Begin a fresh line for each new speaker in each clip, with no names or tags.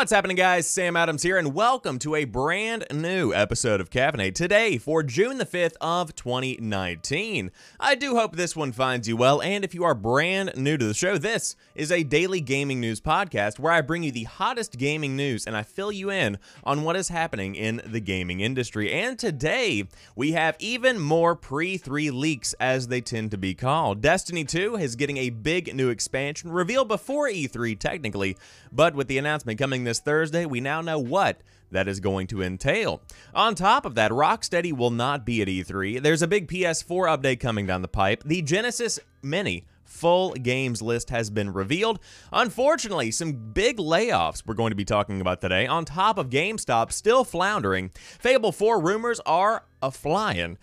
What's happening, guys? Sam Adams here, and welcome to a brand new episode of Caffeinate today for June the 5th of 2019. I do hope this one finds you well, and if you are brand new to the show, this is a daily gaming news podcast where I bring you the hottest gaming news and I fill you in on what is happening in the gaming industry. And today, we have even more pre-E3 leaks, as they tend to be called. Destiny 2 is getting a big new expansion, revealed before E3 technically, but with the announcement coming this Thursday, we now know what that is going to entail. On top of that, Rocksteady will not be at E3. There's a big PS4 update coming down the pipe. The Genesis Mini full games list has been revealed. Unfortunately, some big layoffs we're going to be talking about today, on top of GameStop still floundering. Fable 4 rumors are a flying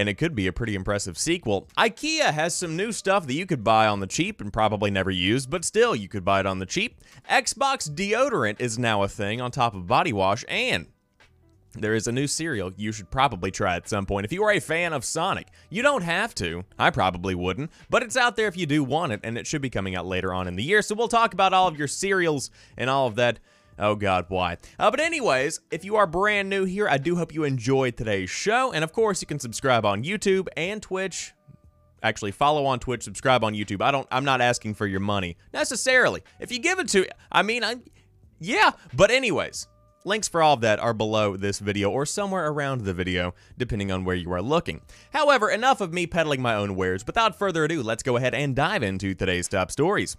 and it could be a pretty impressive sequel. IKEA has some new stuff that you could buy on the cheap and probably never use, but still you could buy it on the cheap. Xbox deodorant is now a thing on top of body wash, and there is a new cereal you should probably try at some point. If you are a fan of Sonic, you don't have to. I probably wouldn't, but it's out there if you do want it, and it should be coming out later on in the year. So we'll talk about all of your cereals and all of that Oh God, why? Uh, but anyways, if you are brand new here, I do hope you enjoyed today's show. And of course, you can subscribe on YouTube and Twitch. Actually, follow on Twitch, subscribe on YouTube. I don't. I'm not asking for your money necessarily. If you give it to, I mean, I, yeah. But anyways, Links for all of that are below this video or somewhere around the video, depending on where you are looking. However, enough of me peddling my own wares. Without further ado, let's go ahead and dive into today's top stories.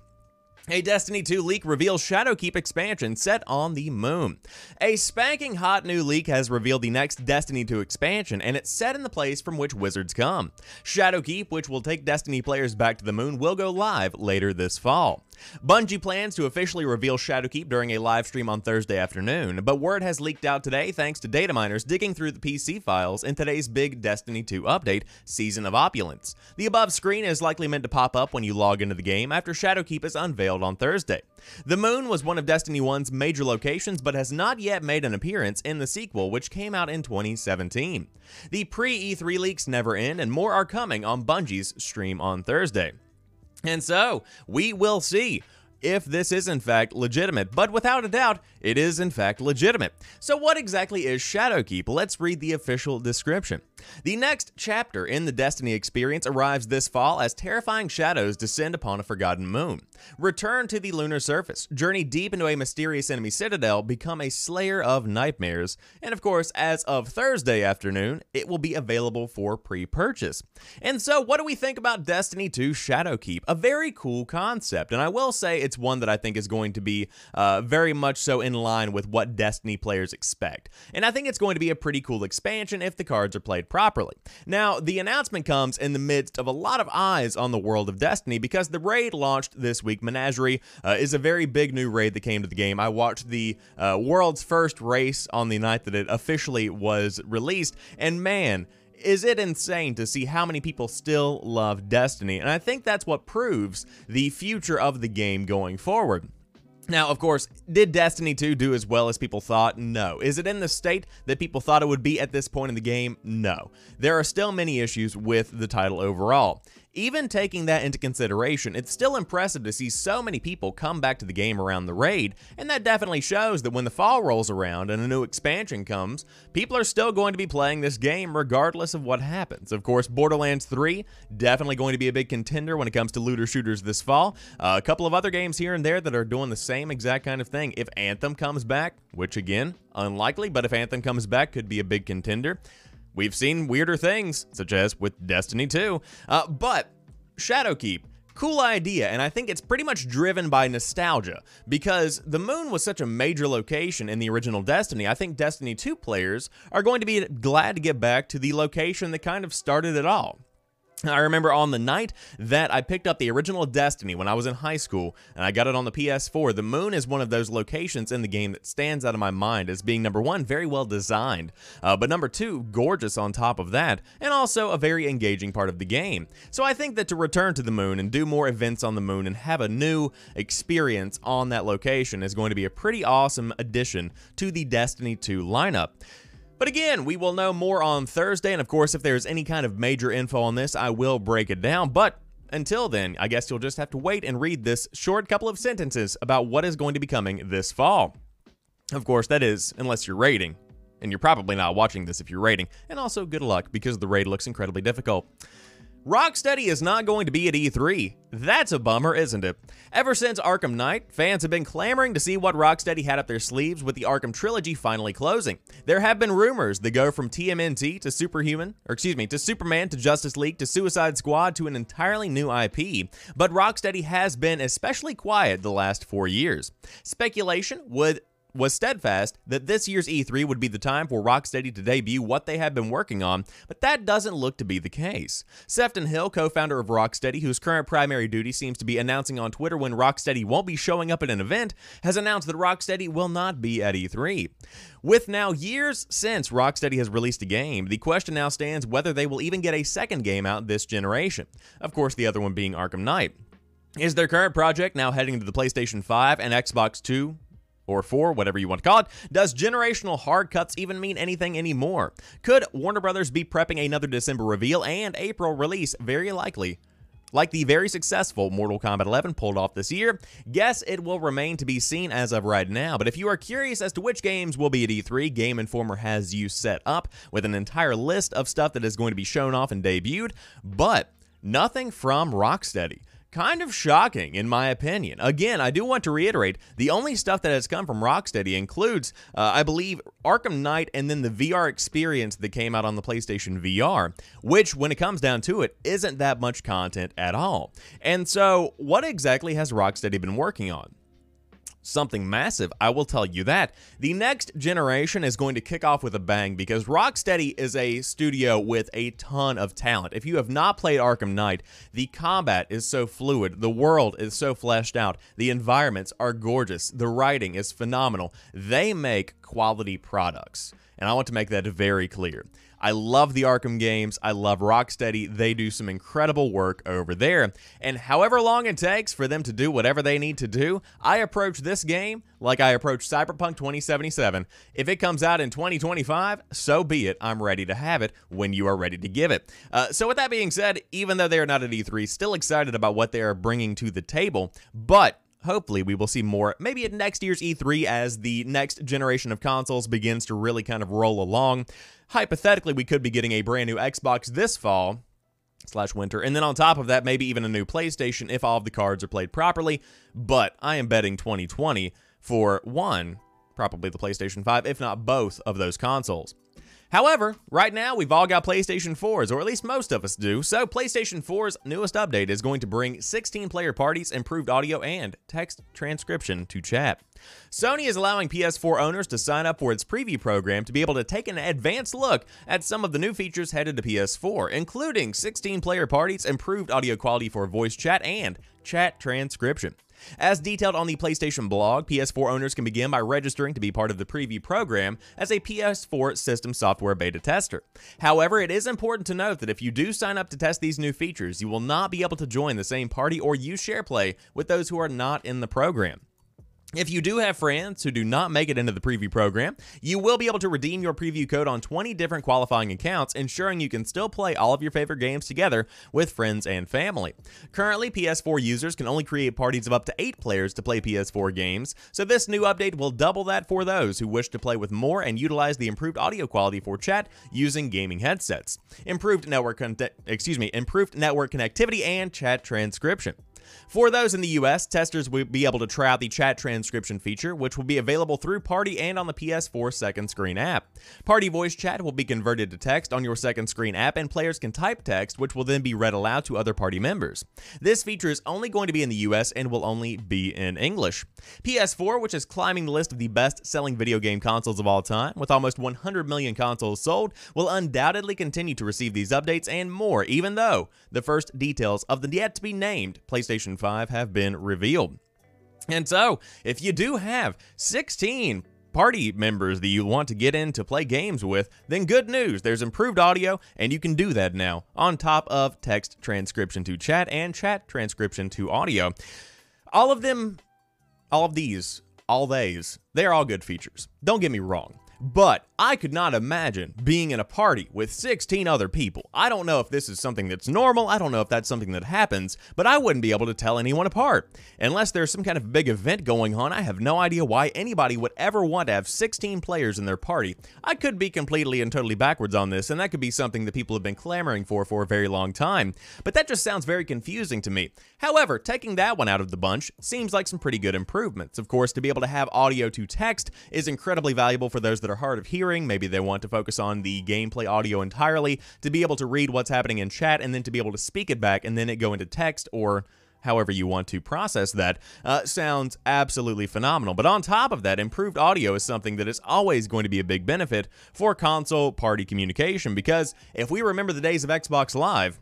A Destiny 2 leak reveals Shadowkeep expansion set on the moon. A spanking hot new leak has revealed the next Destiny 2 expansion, and it's set in the place from which wizards come. Shadowkeep, which will take Destiny players back to the moon, will go live later this fall. Bungie plans to officially reveal Shadowkeep during a live stream on Thursday afternoon, but word has leaked out today thanks to data miners digging through the PC files in today's big Destiny 2 update, Season of Opulence. The above screen is likely meant to pop up when you log into the game after Shadowkeep is unveiled on Thursday. The moon was one of Destiny 1's major locations, but has not yet made an appearance in the sequel, which came out in 2017. The pre E3 leaks never end, and more are coming on Bungie's stream on Thursday. And so, we will see if this is in fact legitimate, but without a doubt, it is in fact legitimate. So what exactly is Shadowkeep? Let's read the official description. The next chapter in the Destiny experience arrives this fall as terrifying shadows descend upon a forgotten moon. Return to the lunar surface, journey deep into a mysterious enemy citadel, become a slayer of nightmares, and of course, as of Thursday afternoon, it will be available for pre-purchase. And so, what do we think about Destiny 2 Shadowkeep? A very cool concept, and I will say it's one that I think is going to be uh, very much so in line with what Destiny players expect. And I think it's going to be a pretty cool expansion if the cards are played properly. Now, the announcement comes in the midst of a lot of eyes on the world of Destiny because the raid launched this week. Menagerie uh, is a very big new raid that came to the game. I watched the uh, world's first race on the night that it officially was released, and man, is it insane to see how many people still love Destiny? And I think that's what proves the future of the game going forward. Now, of course, did Destiny 2 do as well as people thought? No. Is it in the state that people thought it would be at this point in the game? No. There are still many issues with the title overall. Even taking that into consideration, it's still impressive to see so many people come back to the game around the raid, and that definitely shows that when the fall rolls around and a new expansion comes, people are still going to be playing this game regardless of what happens. Of course, Borderlands 3, definitely going to be a big contender when it comes to looter shooters this fall. Uh, a couple of other games here and there that are doing the same exact kind of thing. If Anthem comes back, which again, unlikely, but if Anthem comes back, could be a big contender. We've seen weirder things, such as with Destiny 2. Uh, but Shadowkeep, cool idea, and I think it's pretty much driven by nostalgia, because the moon was such a major location in the original Destiny, I think Destiny 2 players are going to be glad to get back to the location that kind of started it all. I remember on the night that I picked up the original Destiny when I was in high school and I got it on the PS4, the moon is one of those locations in the game that stands out of my mind as being number one, very well designed, uh, but number two, gorgeous on top of that, and also a very engaging part of the game. So I think that to return to the moon and do more events on the moon and have a new experience on that location is going to be a pretty awesome addition to the Destiny 2 lineup. But again, we will know more on Thursday, and of course, if there's any kind of major info on this, I will break it down. But until then, I guess you'll just have to wait and read this short couple of sentences about what is going to be coming this fall. Of course, that is, unless you're raiding. And you're probably not watching this if you're raiding. And also, good luck, because the raid looks incredibly difficult. Rocksteady is not going to be at E3. That's a bummer, isn't it? Ever since Arkham Knight, fans have been clamoring to see what Rocksteady had up their sleeves with the Arkham trilogy finally closing. There have been rumors that go from TMNT to Superhuman, or excuse me, to Superman to Justice League to Suicide Squad to an entirely new IP, but Rocksteady has been especially quiet the last four years. Speculation would was steadfast that this year's E3 would be the time for Rocksteady to debut what they have been working on, but that doesn't look to be the case. Sefton Hill, co founder of Rocksteady, whose current primary duty seems to be announcing on Twitter when Rocksteady won't be showing up at an event, has announced that Rocksteady will not be at E3. With now years since Rocksteady has released a game, the question now stands whether they will even get a second game out this generation. Of course, the other one being Arkham Knight. Is their current project now heading to the PlayStation 5 and Xbox 2 or 4, whatever you want to call it, does generational hard cuts even mean anything anymore? Could Warner Brothers be prepping another December reveal and April release? Very likely. Like the very successful Mortal Kombat 11 pulled off this year, guess it will remain to be seen as of right now. But if you are curious as to which games will be at E3, Game Informer has you set up with an entire list of stuff that is going to be shown off and debuted, but nothing from Rocksteady kind of shocking, in my opinion. Again, I do want to reiterate the only stuff that has come from Rocksteady includes, uh, I believe, Arkham Knight and then the VR experience that came out on the PlayStation VR, which, when it comes down to it, isn't that much content at all. And so, what exactly has Rocksteady been working on? Something massive, I will tell you that. The next generation is going to kick off with a bang because Rocksteady is a studio with a ton of talent. If you have not played Arkham Knight, the combat is so fluid, the world is so fleshed out, the environments are gorgeous, the writing is phenomenal. They make quality products. And I want to make that very clear. I love the Arkham games. I love Rocksteady. They do some incredible work over there. And however long it takes for them to do whatever they need to do, I approach this game like I approach Cyberpunk 2077. If it comes out in 2025, so be it. I'm ready to have it when you are ready to give it. Uh, so, with that being said, even though they are not at E3, still excited about what they are bringing to the table, but hopefully we will see more maybe at next year's E3 as the next generation of consoles begins to really kind of roll along. Hypothetically, we could be getting a brand new Xbox this fall slash winter. And then on top of that, maybe even a new PlayStation if all of the cards are played properly. But I am betting 2020 for one, probably the PlayStation 5, if not both of those consoles. However, right now we've all got PlayStation 4s, or at least most of us do, so PlayStation 4's newest update is going to bring 16 player parties, improved audio, and text transcription to chat. Sony is allowing PS4 owners to sign up for its preview program to be able to take an advanced look at some of the new features headed to PS4, including 16 player parties, improved audio quality for voice chat, and chat transcription. As detailed on the PlayStation blog, PS4 owners can begin by registering to be part of the preview program as a PS4 system software beta tester. However, it is important to note that if you do sign up to test these new features, you will not be able to join the same party or use SharePlay with those who are not in the program. If you do have friends who do not make it into the preview program, you will be able to redeem your preview code on 20 different qualifying accounts, ensuring you can still play all of your favorite games together with friends and family. Currently, PS4 users can only create parties of up to 8 players to play PS4 games, so this new update will double that for those who wish to play with more and utilize the improved audio quality for chat using gaming headsets. Improved network excuse me, improved network connectivity and chat transcription. For those in the US, testers will be able to try out the chat transcription feature, which will be available through Party and on the PS4 second screen app. Party voice chat will be converted to text on your second screen app, and players can type text, which will then be read aloud to other party members. This feature is only going to be in the US and will only be in English. PS4, which is climbing the list of the best selling video game consoles of all time, with almost 100 million consoles sold, will undoubtedly continue to receive these updates and more, even though the first details of the yet to be named PlayStation PlayStation 5 have been revealed. And so, if you do have 16 party members that you want to get in to play games with, then good news. There's improved audio, and you can do that now on top of text transcription to chat and chat transcription to audio. All of them, all of these, all these, they're all good features. Don't get me wrong. But I could not imagine being in a party with 16 other people. I don't know if this is something that's normal, I don't know if that's something that happens, but I wouldn't be able to tell anyone apart. Unless there's some kind of big event going on, I have no idea why anybody would ever want to have 16 players in their party. I could be completely and totally backwards on this, and that could be something that people have been clamoring for for a very long time, but that just sounds very confusing to me. However, taking that one out of the bunch seems like some pretty good improvements. Of course, to be able to have audio to text is incredibly valuable for those that are hard of hearing. Maybe they want to focus on the gameplay audio entirely, to be able to read what's happening in chat and then to be able to speak it back and then it go into text or however you want to process that, uh, sounds absolutely phenomenal. But on top of that, improved audio is something that is always going to be a big benefit for console party communication because if we remember the days of Xbox Live,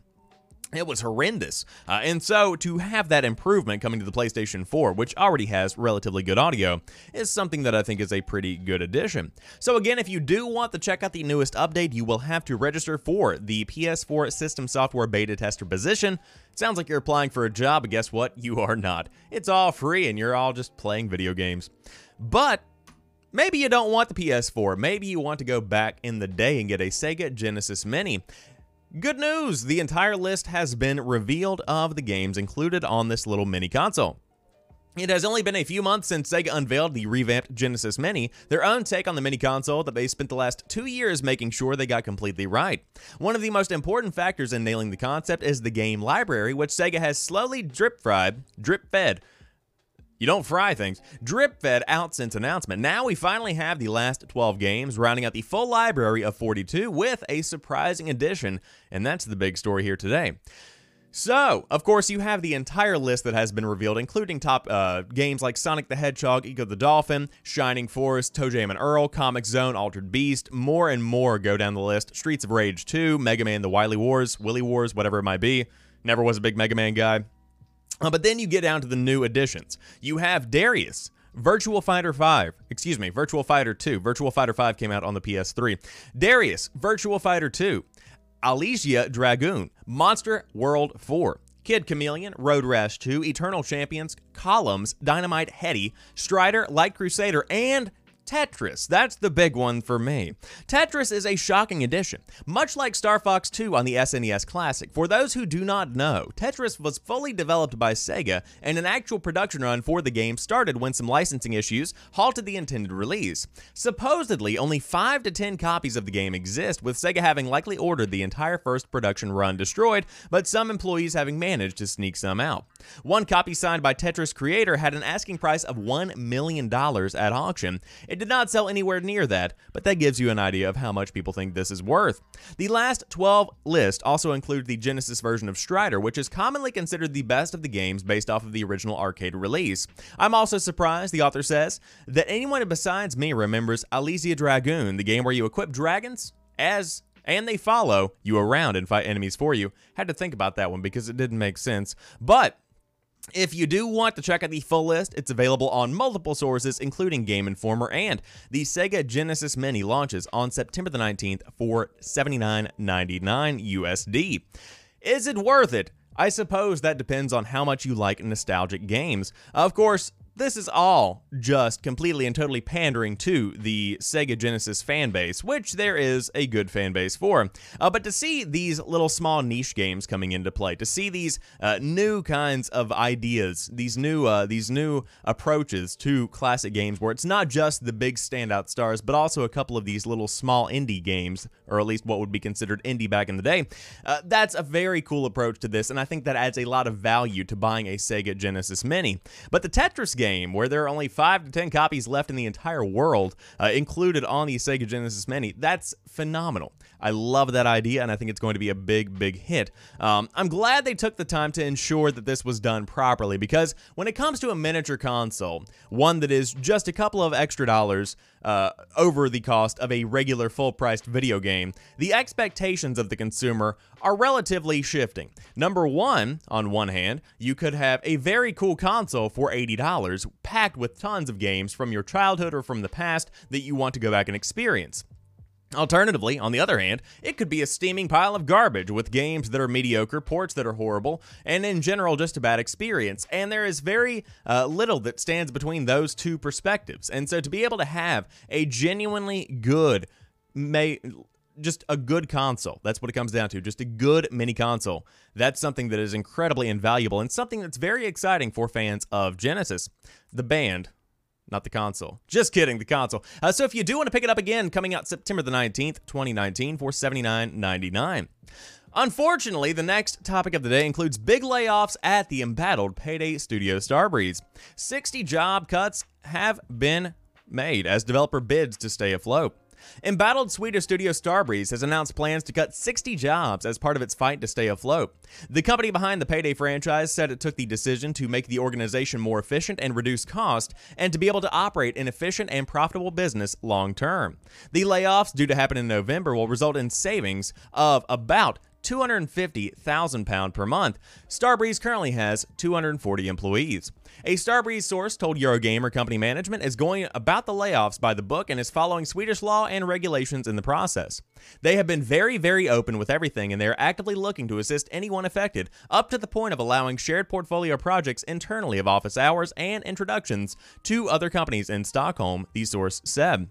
it was horrendous. Uh, and so to have that improvement coming to the PlayStation 4, which already has relatively good audio, is something that I think is a pretty good addition. So again, if you do want to check out the newest update, you will have to register for the PS4 System Software Beta Tester position. Sounds like you're applying for a job, but guess what? You are not. It's all free and you're all just playing video games. But Maybe you don't want the PS4. Maybe you want to go back in the day and get a Sega Genesis Mini. Good news! The entire list has been revealed of the games included on this little mini console. It has only been a few months since Sega unveiled the revamped Genesis Mini, their own take on the mini console that they spent the last two years making sure they got completely right. One of the most important factors in nailing the concept is the game library, which Sega has slowly drip fried, drip fed, you don't fry things. Drip fed out since announcement. Now we finally have the last 12 games, rounding out the full library of 42 with a surprising addition, and that's the big story here today. So, of course, you have the entire list that has been revealed, including top uh, games like Sonic the Hedgehog, Ecco the Dolphin, Shining Force, ToeJam and Earl, Comix Zone, Altered Beast, more and more go down the list. Streets of Rage 2, Mega Man The Wily Wars, Willy Wars, whatever it might be. Never was a big Mega Man guy. Uh, but then you get down to the new additions. You have Darius, Virtual Fighter 5, excuse me, Virtual Fighter 2. Virtual Fighter 5 came out on the PS3. Darius, Virtual Fighter 2, Alisia Dragoon, Monster World 4. Kid Chameleon, Road Rash 2, Eternal Champions, Columns, Dynamite Headdy, Strider, Light Crusader, and Tetris. That's the big one for me. Tetris is a shocking addition, much like Star Fox 2 on the SNES Classic. For those who do not know, Tetris was fully developed by Sega, and an actual production run for the game started when some licensing issues halted the intended release. Supposedly, only 5 to 10 copies of the game exist, with Sega having likely ordered the entire first production run destroyed, but some employees having managed to sneak some out. One copy signed by Tetris creator had an asking price of $1 million at auction. It did not sell anywhere near that, but that gives you an idea of how much people think this is worth. The last 12 list also include the Genesis version of Strider, which is commonly considered the best of the games based off of the original arcade release. I'm also surprised, the author says, that anyone besides me remembers Alisia Dragoon, the game where you equip dragons as and they follow you around and fight enemies for you. Had to think about that one because it didn't make sense. But if you do want to check out the full list, it's available on multiple sources, including Game Informer, and the Sega Genesis Mini launches on September the 19th for $79.99 USD. Is it worth it? I suppose that depends on how much you like nostalgic games. Of course, this is all just completely and totally pandering to the Sega Genesis fan base, which there is a good fan base for. Uh, but to see these little small niche games coming into play, to see these uh, new kinds of ideas, these new uh, these new approaches to classic games, where it's not just the big standout stars, but also a couple of these little small indie games, or at least what would be considered indie back in the day. Uh, that's a very cool approach to this, and I think that adds a lot of value to buying a Sega Genesis Mini. But the Tetris game game, where there are only 5 to 10 copies left in the entire world, uh, included on the Sega Genesis Mini. That's phenomenal. I love that idea, and I think it's going to be a big, big hit. Um, I'm glad they took the time to ensure that this was done properly, because when it comes to a miniature console, one that is just a couple of extra dollars uh, over the cost of a regular full-priced video game, the expectations of the consumer are relatively shifting. Number one, on one hand, you could have a very cool console for $80, packed with tons of games from your childhood or from the past that you want to go back and experience. Alternatively, on the other hand, it could be a steaming pile of garbage with games that are mediocre, ports that are horrible, and in general just a bad experience. And there is very uh, little that stands between those two perspectives. And so to be able to have a genuinely good, may just a good console. That's what it comes down to. Just a good mini console. That's something that is incredibly invaluable and something that's very exciting for fans of Genesis. The band not the console. Just kidding, the console. Uh, so if you do want to pick it up again, coming out September the 19th, 2019 for $79.99. Unfortunately, the next topic of the day includes big layoffs at the embattled Payday Studio Starbreeze. 60 job cuts have been made as developer bids to stay afloat. Embattled Swedish studio Starbreeze has announced plans to cut 60 jobs as part of its fight to stay afloat. The company behind the Payday franchise said it took the decision to make the organization more efficient and reduce cost, and to be able to operate an efficient and profitable business long term. The layoffs, due to happen in November, will result in savings of about 250,000 pound per month. Starbreeze currently has 240 employees. A Starbreeze source told Eurogamer company management is going about the layoffs by the book and is following Swedish law and regulations in the process. They have been very, very open with everything and they are actively looking to assist anyone affected, up to the point of allowing shared portfolio projects internally of office hours and introductions to other companies in Stockholm, the source said.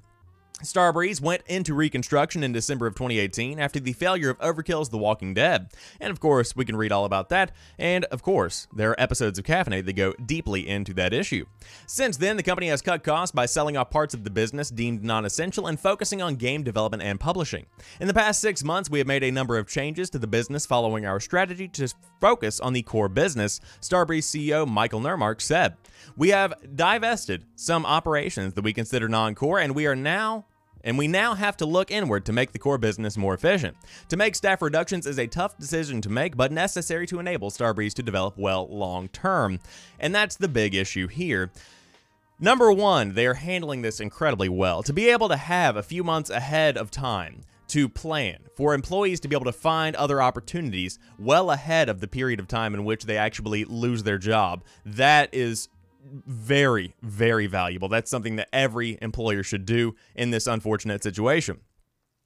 Starbreeze went into reconstruction in December of 2018 after the failure of Overkill's The Walking Dead. And of course, we can read all about that. And of course, there are episodes of Caffeinated that go deeply into that issue. Since then, the company has cut costs by selling off parts of the business deemed non essential and focusing on game development and publishing. In the past six months, we have made a number of changes to the business following our strategy to focus on the core business, Starbreeze CEO Michael Nermark said. We have divested some operations that we consider non core, and we are now and we now have to look inward to make the core business more efficient. To make staff reductions is a tough decision to make, but necessary to enable Starbreeze to develop well long term. And that's the big issue here. Number one, they are handling this incredibly well. To be able to have a few months ahead of time to plan, for employees to be able to find other opportunities well ahead of the period of time in which they actually lose their job, that is very, very valuable. That's something that every employer should do in this unfortunate situation.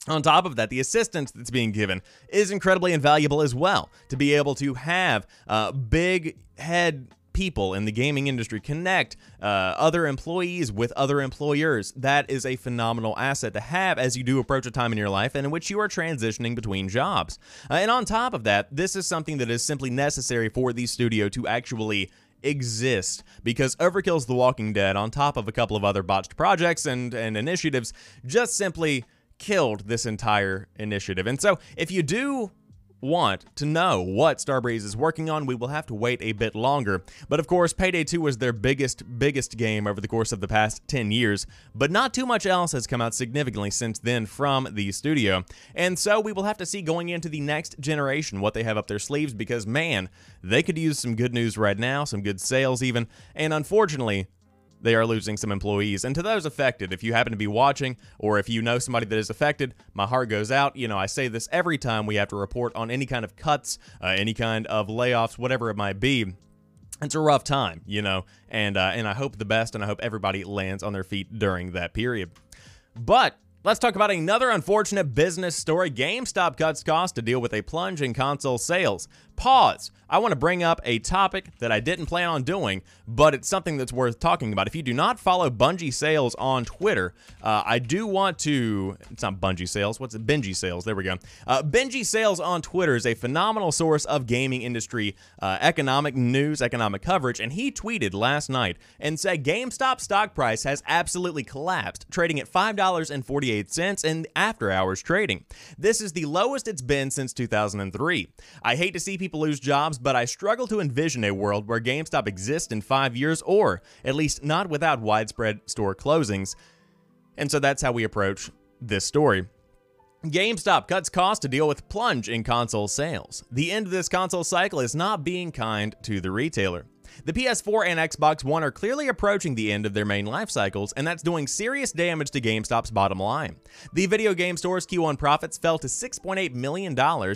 On top of that, the assistance that's being given is incredibly invaluable as well. To be able to have uh, big head people in the gaming industry connect uh, other employees with other employers that is a phenomenal asset to have as you do approach a time in your life and in which you are transitioning between jobs uh, and on top of that this is something that is simply necessary for the studio to actually exist because Overkill's The Walking Dead, on top of a couple of other botched projects and, and initiatives, just simply killed this entire initiative. And so, if you do want to know what Starbreeze is working on, we will have to wait a bit longer. But of course, Payday 2 was their biggest, biggest game over the course of the past 10 years, but not too much else has come out significantly since then from the studio. And so we will have to see going into the next generation what they have up their sleeves because, man, they could use some good news right now, some good sales even, and unfortunately, they are losing some employees. And to those affected, if you happen to be watching or if you know somebody that is affected, my heart goes out. You know, I say this every time we have to report on any kind of cuts, uh, any kind of layoffs, whatever it might be it's a rough time, you know, and uh, and I hope the best, and I hope everybody lands on their feet during that period. But Let's talk about another unfortunate business story. GameStop cuts costs to deal with a plunge in console sales. Pause. I want to bring up a topic that I didn't plan on doing, but it's something that's worth talking about. If you do not follow Bungie Sales on Twitter, uh, I do want to. It's not Bungie Sales. What's it? Benji Sales. There we go. Uh, Benji Sales on Twitter is a phenomenal source of gaming industry uh, economic news, economic coverage, and he tweeted last night and said GameStop stock price has absolutely collapsed, trading at $5.48 in after hours trading. This is the lowest it's been since 2003. I hate to see people lose jobs, but I struggle to envision a world where GameStop exists in five years, or at least not without widespread store closings. And so that's how we approach this story. GameStop cuts costs to deal with plunge in console sales. The end of this console cycle is not being kind to the retailer. The PS4 and Xbox One are clearly approaching the end of their main life cycles, and that's doing serious damage to GameStop's bottom line. The video game store's Q1 profits fell to $6.8 million,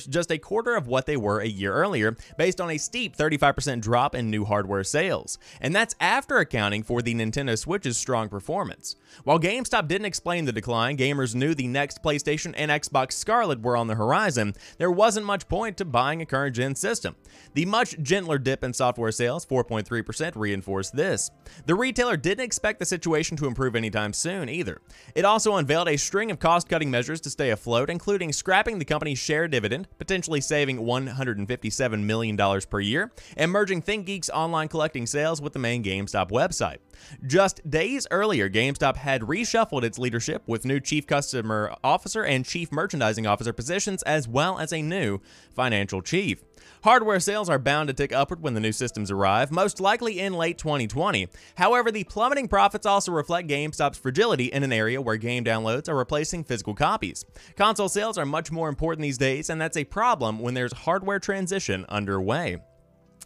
just a quarter of what they were a year earlier, based on a steep 35% drop in new hardware sales. And that's after accounting for the Nintendo Switch's strong performance. While GameStop didn't explain the decline, gamers knew the next PlayStation and Xbox Scarlett were on the horizon, there wasn't much point to buying a current gen system. The much gentler dip in software sales, 4.3%, reinforced this. The retailer didn't expect the situation to improve anytime soon either. It also unveiled a string of cost cutting measures to stay afloat, including scrapping the company's share dividend, potentially saving $157 million per year, and merging ThinkGeek's online collecting sales with the main GameStop website. Just days earlier, GameStop had reshuffled its leadership with new Chief Customer Officer and Chief Merchandising Officer positions, as well as a new Financial Chief. Hardware sales are bound to tick upward when the new systems arrive, most likely in late 2020. However, the plummeting profits also reflect GameStop's fragility in an area where game downloads are replacing physical copies. Console sales are much more important these days, and that's a problem when there's hardware transition underway.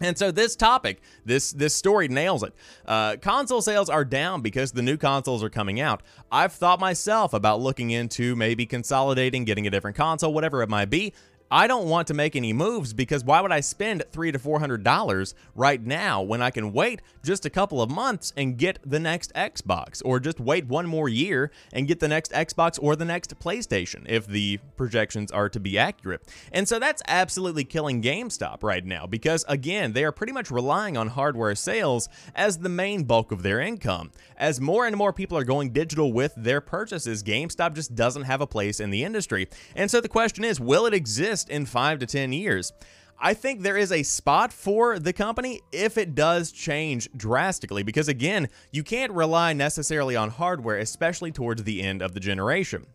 And so this topic, this this story nails it. Uh, console sales are down because the new consoles are coming out. I've thought myself about looking into maybe consolidating, getting a different console, whatever it might be. I don't want to make any moves because why would I spend three to four hundred dollars right now when I can wait just a couple of months and get the next Xbox, or just wait one more year and get the next Xbox or the next PlayStation if the projections are to be accurate. And so that's absolutely killing GameStop right now because again they are pretty much relying on hardware sales as the main bulk of their income. As more and more people are going digital with their purchases, GameStop just doesn't have a place in the industry. And so the question is, will it exist? In five to 10 years. I think there is a spot for the company if it does change drastically, because again, you can't rely necessarily on hardware, especially towards the end of the generation.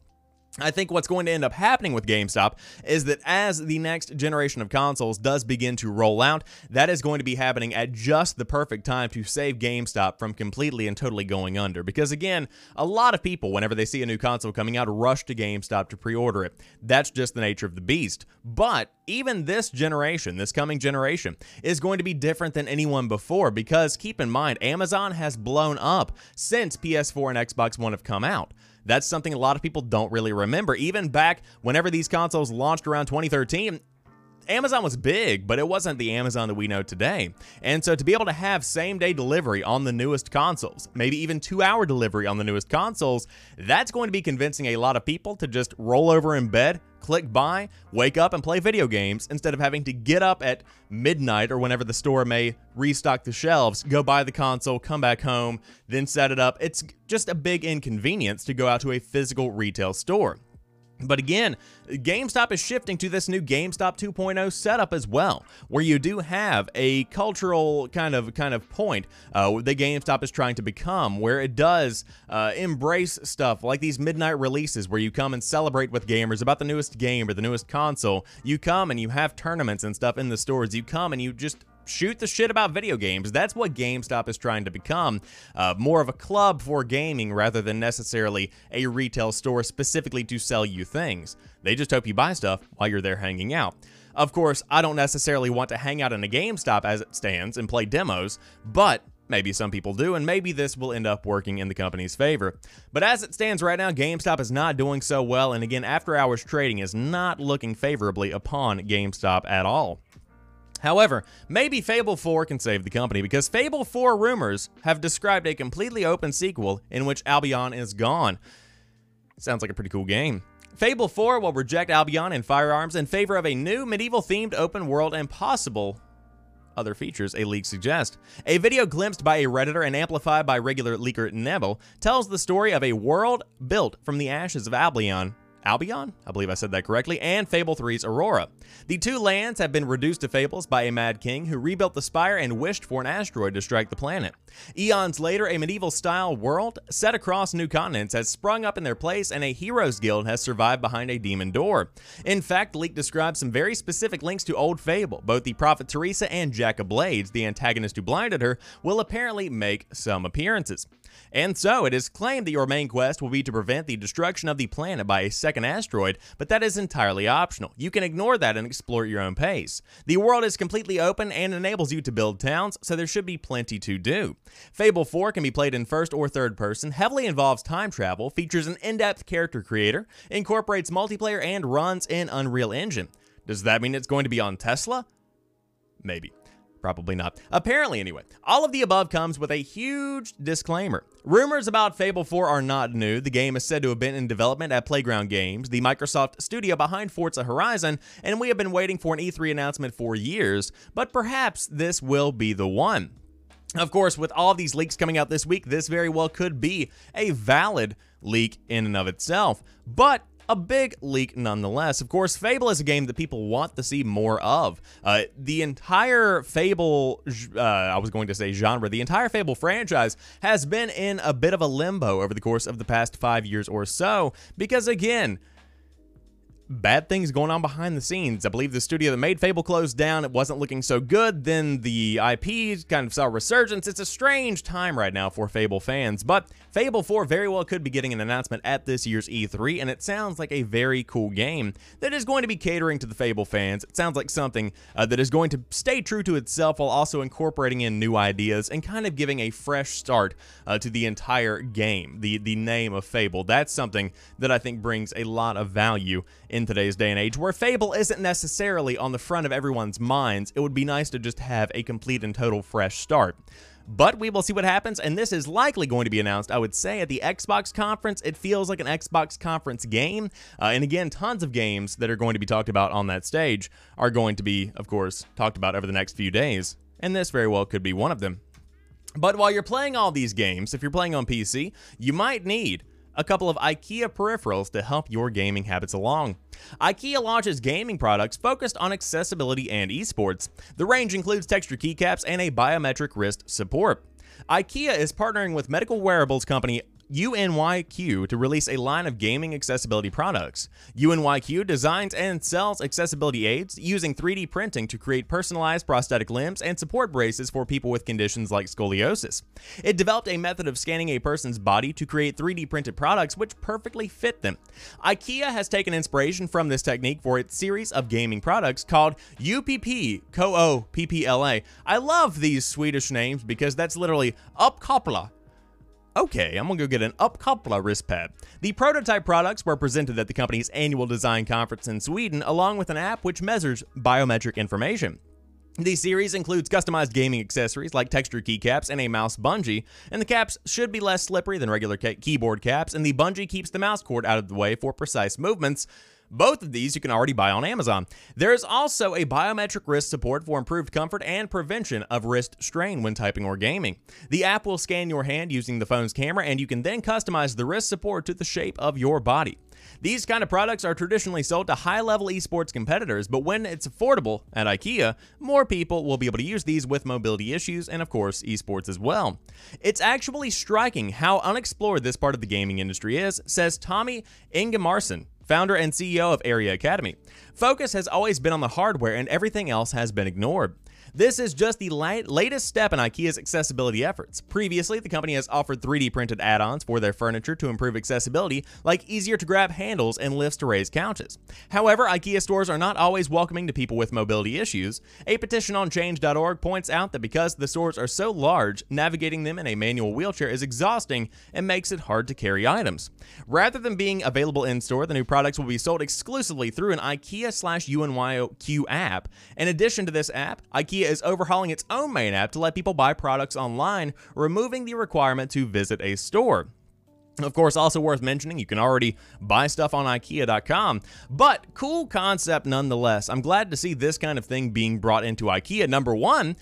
I think what's going to end up happening with GameStop is that as the next generation of consoles does begin to roll out, that is going to be happening at just the perfect time to save GameStop from completely and totally going under. Because again, a lot of people, whenever they see a new console coming out, rush to GameStop to pre order it. That's just the nature of the beast. But even this generation, this coming generation, is going to be different than anyone before because keep in mind, Amazon has blown up since PS4 and Xbox One have come out. That's something a lot of people don't really remember. Even back whenever these consoles launched around 2013, Amazon was big, but it wasn't the Amazon that we know today. And so to be able to have same day delivery on the newest consoles, maybe even two hour delivery on the newest consoles, that's going to be convincing a lot of people to just roll over in bed, click buy, wake up and play video games instead of having to get up at midnight or whenever the store may restock the shelves, go buy the console, come back home, then set it up. It's just a big inconvenience to go out to a physical retail store. But again, GameStop is shifting to this new GameStop 2.0 setup as well, where you do have a cultural kind of kind of point uh, that GameStop is trying to become, where it does uh, embrace stuff like these midnight releases, where you come and celebrate with gamers about the newest game or the newest console. You come and you have tournaments and stuff in the stores. You come and you just shoot the shit about video games. That's what GameStop is trying to become. Uh, more of a club for gaming rather than necessarily a retail store specifically to sell you things. They just hope you buy stuff while you're there hanging out. Of course, I don't necessarily want to hang out in a GameStop as it stands and play demos, but Maybe some people do, and maybe this will end up working in the company's favor. But as it stands right now, GameStop is not doing so well, and again, after hours trading is not looking favorably upon GameStop at all. However, maybe Fable 4 can save the company because Fable 4 rumors have described a completely open sequel in which Albion is gone. Sounds like a pretty cool game. Fable 4 will reject Albion and firearms in favor of a new medieval themed open world and possible other features a leak suggests. A video glimpsed by a Redditor and amplified by regular leaker Neville tells the story of a world built from the ashes of Albion Albion, I believe I said that correctly, and Fable 3's Aurora. The two lands have been reduced to fables by a mad king who rebuilt the spire and wished for an asteroid to strike the planet. Eons later, a medieval style world set across new continents has sprung up in their place, and a heroes guild has survived behind a demon door. In fact, leak describes some very specific links to old Fable. Both the Prophet Theresa and Jack of Blades, the antagonist who blinded her, will apparently make some appearances. And so, it is claimed that your main quest will be to prevent the destruction of the planet by a second asteroid, but that is entirely optional. You can ignore that and explore at your own pace. The world is completely open and enables you to build towns, so there should be plenty to do. Fable 4 can be played in first or third person, heavily involves time travel, features an in depth character creator, incorporates multiplayer, and runs in Unreal Engine. Does that mean it's going to be on Tesla? Maybe. Probably not. Apparently, anyway. All of the above comes with a huge disclaimer. Rumors about Fable 4 are not new. The game is said to have been in development at Playground Games, the Microsoft studio behind Forza Horizon, and we have been waiting for an E3 announcement for years, but perhaps this will be the one. Of course, with all these leaks coming out this week, this very well could be a valid leak in and of itself. But a big leak nonetheless. Of course, Fable is a game that people want to see more of. Uh, the entire Fable, uh, I was going to say genre, the entire Fable franchise has been in a bit of a limbo over the course of the past five years or so, because again, bad things going on behind the scenes. I believe the studio that made Fable closed down. It wasn't looking so good. Then the IP kind of saw resurgence. It's a strange time right now for Fable fans, but Fable 4 very well could be getting an announcement at this year's E3, and it sounds like a very cool game that is going to be catering to the Fable fans. It sounds like something uh, that is going to stay true to itself while also incorporating in new ideas and kind of giving a fresh start uh, to the entire game, the, the name of Fable. That's something that I think brings a lot of value in today's day and age, where Fable isn't necessarily on the front of everyone's minds. It would be nice to just have a complete and total fresh start. But we will see what happens, and this is likely going to be announced, I would say, at the Xbox conference. It feels like an Xbox conference game. Uh, and again, tons of games that are going to be talked about on that stage are going to be, of course, talked about over the next few days. And this very well could be one of them. But while you're playing all these games, if you're playing on PC, you might need a couple of IKEA peripherals to help your gaming habits along. IKEA launches gaming products focused on accessibility and esports. The range includes texture keycaps and a biometric wrist support. IKEA is partnering with medical wearables company UNYQ to release a line of gaming accessibility products. UNYQ designs and sells accessibility aids using 3D printing to create personalized prosthetic limbs and support braces for people with conditions like scoliosis. It developed a method of scanning a person's body to create 3D printed products which perfectly fit them. IKEA has taken inspiration from this technique for its series of gaming products called UPP PPLA. I love these Swedish names because that's literally Uppkoppla Okay, I'm gonna go get an Uppkoppla wrist pad. The prototype products were presented at the company's annual design conference in Sweden, along with an app which measures biometric information. The series includes customized gaming accessories like texture keycaps and a mouse bungee, and the caps should be less slippery than regular keyboard caps, and the bungee keeps the mouse cord out of the way for precise movements. Both of these you can already buy on Amazon. There is also a biometric wrist support for improved comfort and prevention of wrist strain when typing or gaming. The app will scan your hand using the phone's camera, and you can then customize the wrist support to the shape of your body. These kind of products are traditionally sold to high level esports competitors, but when it's affordable at IKEA, more people will be able to use these with mobility issues and, of course, esports as well. It's actually striking how unexplored this part of the gaming industry is, says Tommy Ingemarsson, founder and CEO of Area Academy. Focus has always been on the hardware and everything else has been ignored. This is just the latest step in IKEA's accessibility efforts. Previously, the company has offered 3D printed add ons for their furniture to improve accessibility, like easier to grab handles and lifts to raise couches. However, IKEA stores are not always welcoming to people with mobility issues. A petition on change.org points out that because the stores are so large, navigating them in a manual wheelchair is exhausting and makes it hard to carry items. Rather than being available in store, the new products will be sold exclusively through an IKEA slash UNYQ app. In addition to this app, IKEA is overhauling its own main app to let people buy products online, removing the requirement to visit a store. Of course, also worth mentioning, you can already buy stuff on IKEA.com, but cool concept nonetheless. I'm glad to see this kind of thing being brought into IKEA. Number one,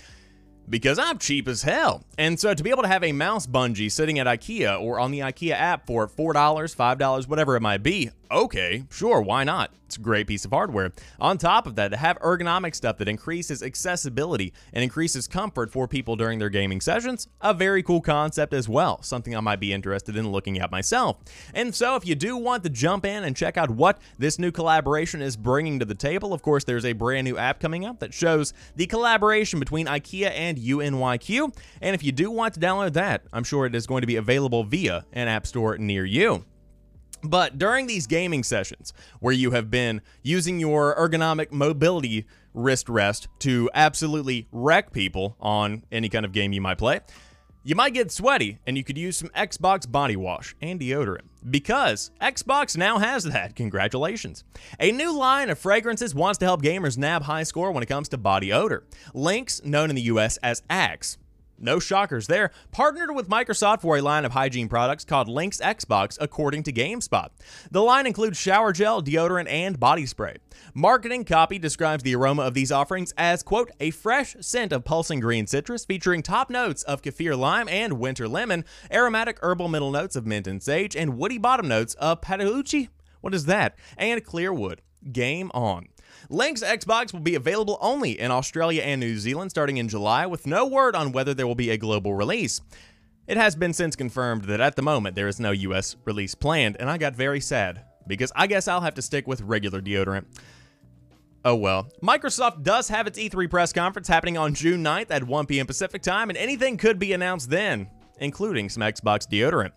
because I'm cheap as hell. And so to be able to have a mouse bungee sitting at IKEA or on the IKEA app for $4, $5, whatever it might be, okay, sure, why not? It's a great piece of hardware. On top of that, to have ergonomic stuff that increases accessibility and increases comfort for people during their gaming sessions, a very cool concept as well, something I might be interested in looking at myself. And so if you do want to jump in and check out what this new collaboration is bringing to the table, of course, there's a brand new app coming out that shows the collaboration between IKEA and UNYQ. And if you do want to download that, I'm sure it is going to be available via an app store near you. But during these gaming sessions, where you have been using your ergonomic mobility wrist rest to absolutely wreck people on any kind of game you might play, you might get sweaty and you could use some Xbox body wash and deodorant. Because Xbox now has that. Congratulations. A new line of fragrances wants to help gamers nab high score when it comes to body odor. Lynx, known in the US as Axe, no shockers there, partnered with Microsoft for a line of hygiene products called Lynx Xbox, according to GameSpot. The line includes shower gel, deodorant, and body spray. Marketing copy describes the aroma of these offerings as, quote, a fresh scent of pulsing green citrus featuring top notes of kaffir lime and winter lemon, aromatic herbal middle notes of mint and sage, and woody bottom notes of patauchi. What is that? And clear wood. Game on. Lynx Xbox will be available only in Australia and New Zealand starting in July, with no word on whether there will be a global release. It has been since confirmed that at the moment there is no US release planned, and I got very sad, because I guess I'll have to stick with regular deodorant. Oh well. Microsoft does have its E3 press conference happening on June 9th at 1 p.m. Pacific time, and anything could be announced then, including some Xbox deodorant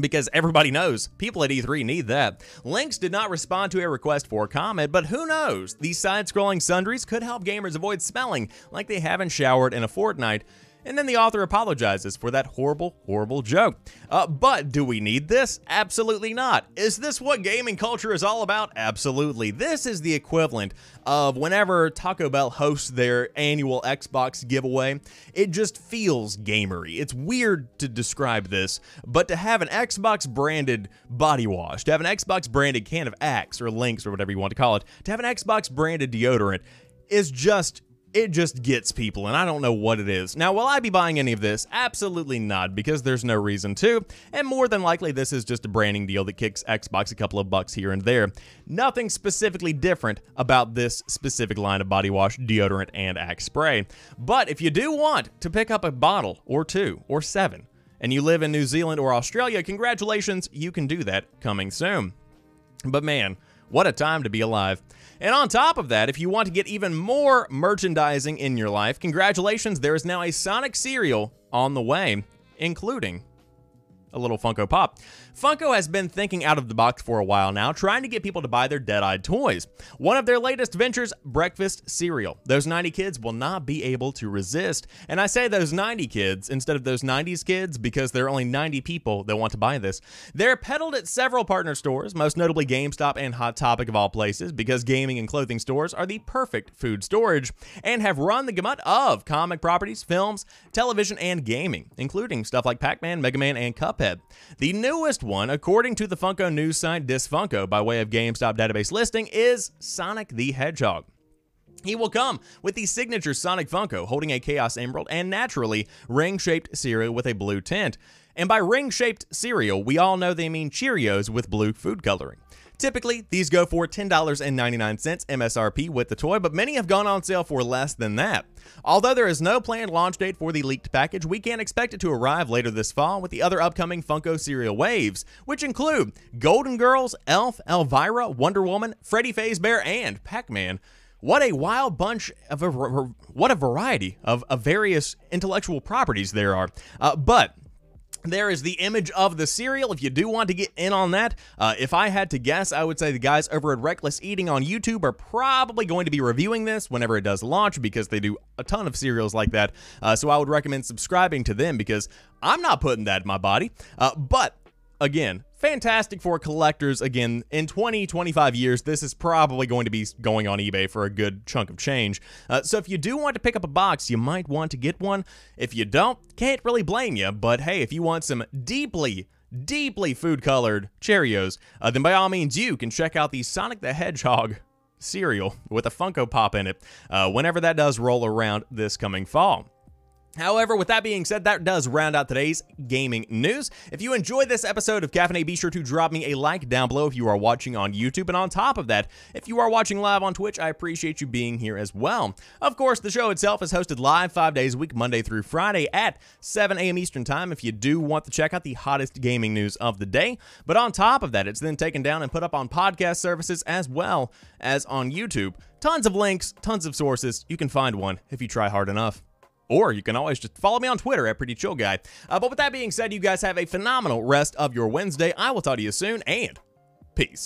because everybody knows people at E3 need that. Lynx did not respond to a request for comment, but who knows? These side scrolling sundries could help gamers avoid smelling like they haven't showered in a fortnight and then the author apologizes for that horrible, horrible joke. Uh, but do we need this? Absolutely not. Is this what gaming culture is all about? Absolutely. This is the equivalent of whenever Taco Bell hosts their annual Xbox giveaway. It just feels gamery. It's weird to describe this, but to have an Xbox branded body wash, to have an Xbox branded can of Axe or Lynx or whatever you want to call it, to have an Xbox branded deodorant is just it just gets people, and I don't know what it is. Now, will I be buying any of this? Absolutely not, because there's no reason to, and more than likely, this is just a branding deal that kicks Xbox a couple of bucks here and there. Nothing specifically different about this specific line of body wash, deodorant, and Axe spray. But if you do want to pick up a bottle, or two, or seven, and you live in New Zealand or Australia, congratulations, you can do that coming soon. But man, what a time to be alive. And on top of that, if you want to get even more merchandising in your life, congratulations, there is now a Sonic cereal on the way, including a little Funko Pop. Funko has been thinking out of the box for a while now, trying to get people to buy their Dead-Eyed toys. One of their latest ventures, breakfast cereal. Those 90 kids will not be able to resist. And I say those 90 kids instead of those 90s kids because there are only 90 people that want to buy this. They're peddled at several partner stores, most notably GameStop and Hot Topic of all places, because gaming and clothing stores are the perfect food storage, and have run the gamut of comic properties, films, television, and gaming, including stuff like Pac-Man, Mega Man, and Cuphead. The newest one, according to the Funko news site Disfunko by way of GameStop database listing, is Sonic the Hedgehog. He will come with the signature Sonic Funko holding a Chaos Emerald and naturally ring shaped cereal with a blue tint. And by ring shaped cereal, we all know they mean Cheerios with blue food coloring. Typically, these go for $10.99 MSRP with the toy, but many have gone on sale for less than that. Although there is no planned launch date for the leaked package, we can expect it to arrive later this fall with the other upcoming Funko cereal waves, which include Golden Girls, Elf, Elvira, Wonder Woman, Freddy Fazbear, and Pac-Man. What a wild bunch of a, what a variety of, of various intellectual properties there are. Uh, but there is the image of the cereal if you do want to get in on that. Uh, if I had to guess, I would say the guys over at Reckless Eating on YouTube are probably going to be reviewing this whenever it does launch because they do a ton of cereals like that. Uh, so I would recommend subscribing to them because I'm not putting that in my body. Uh, but again, fantastic for collectors. Again, in 20, 25 years, this is probably going to be going on eBay for a good chunk of change. Uh, so if you do want to pick up a box, you might want to get one. If you don't, can't really blame you. But hey, if you want some deeply deeply food colored Cheerios, uh, then by all means you can check out the Sonic the Hedgehog cereal with a Funko Pop in it uh, whenever that does roll around this coming fall. However, with that being said, that does round out today's gaming news. If you enjoyed this episode of Caffeinate, be sure to drop me a like down below if you are watching on YouTube. And on top of that, if you are watching live on Twitch, I appreciate you being here as well. Of course, the show itself is hosted live five days a week, Monday through Friday at 7 a.m. Eastern Time if you do want to check out the hottest gaming news of the day. But on top of that, it's then taken down and put up on podcast services as well as on YouTube. Tons of links, tons of sources. You can find one if you try hard enough. Or you can always just follow me on Twitter at Pretty Chill Guy. Uh, but with that being said, you guys have a phenomenal rest of your Wednesday. I will talk to you soon, and peace.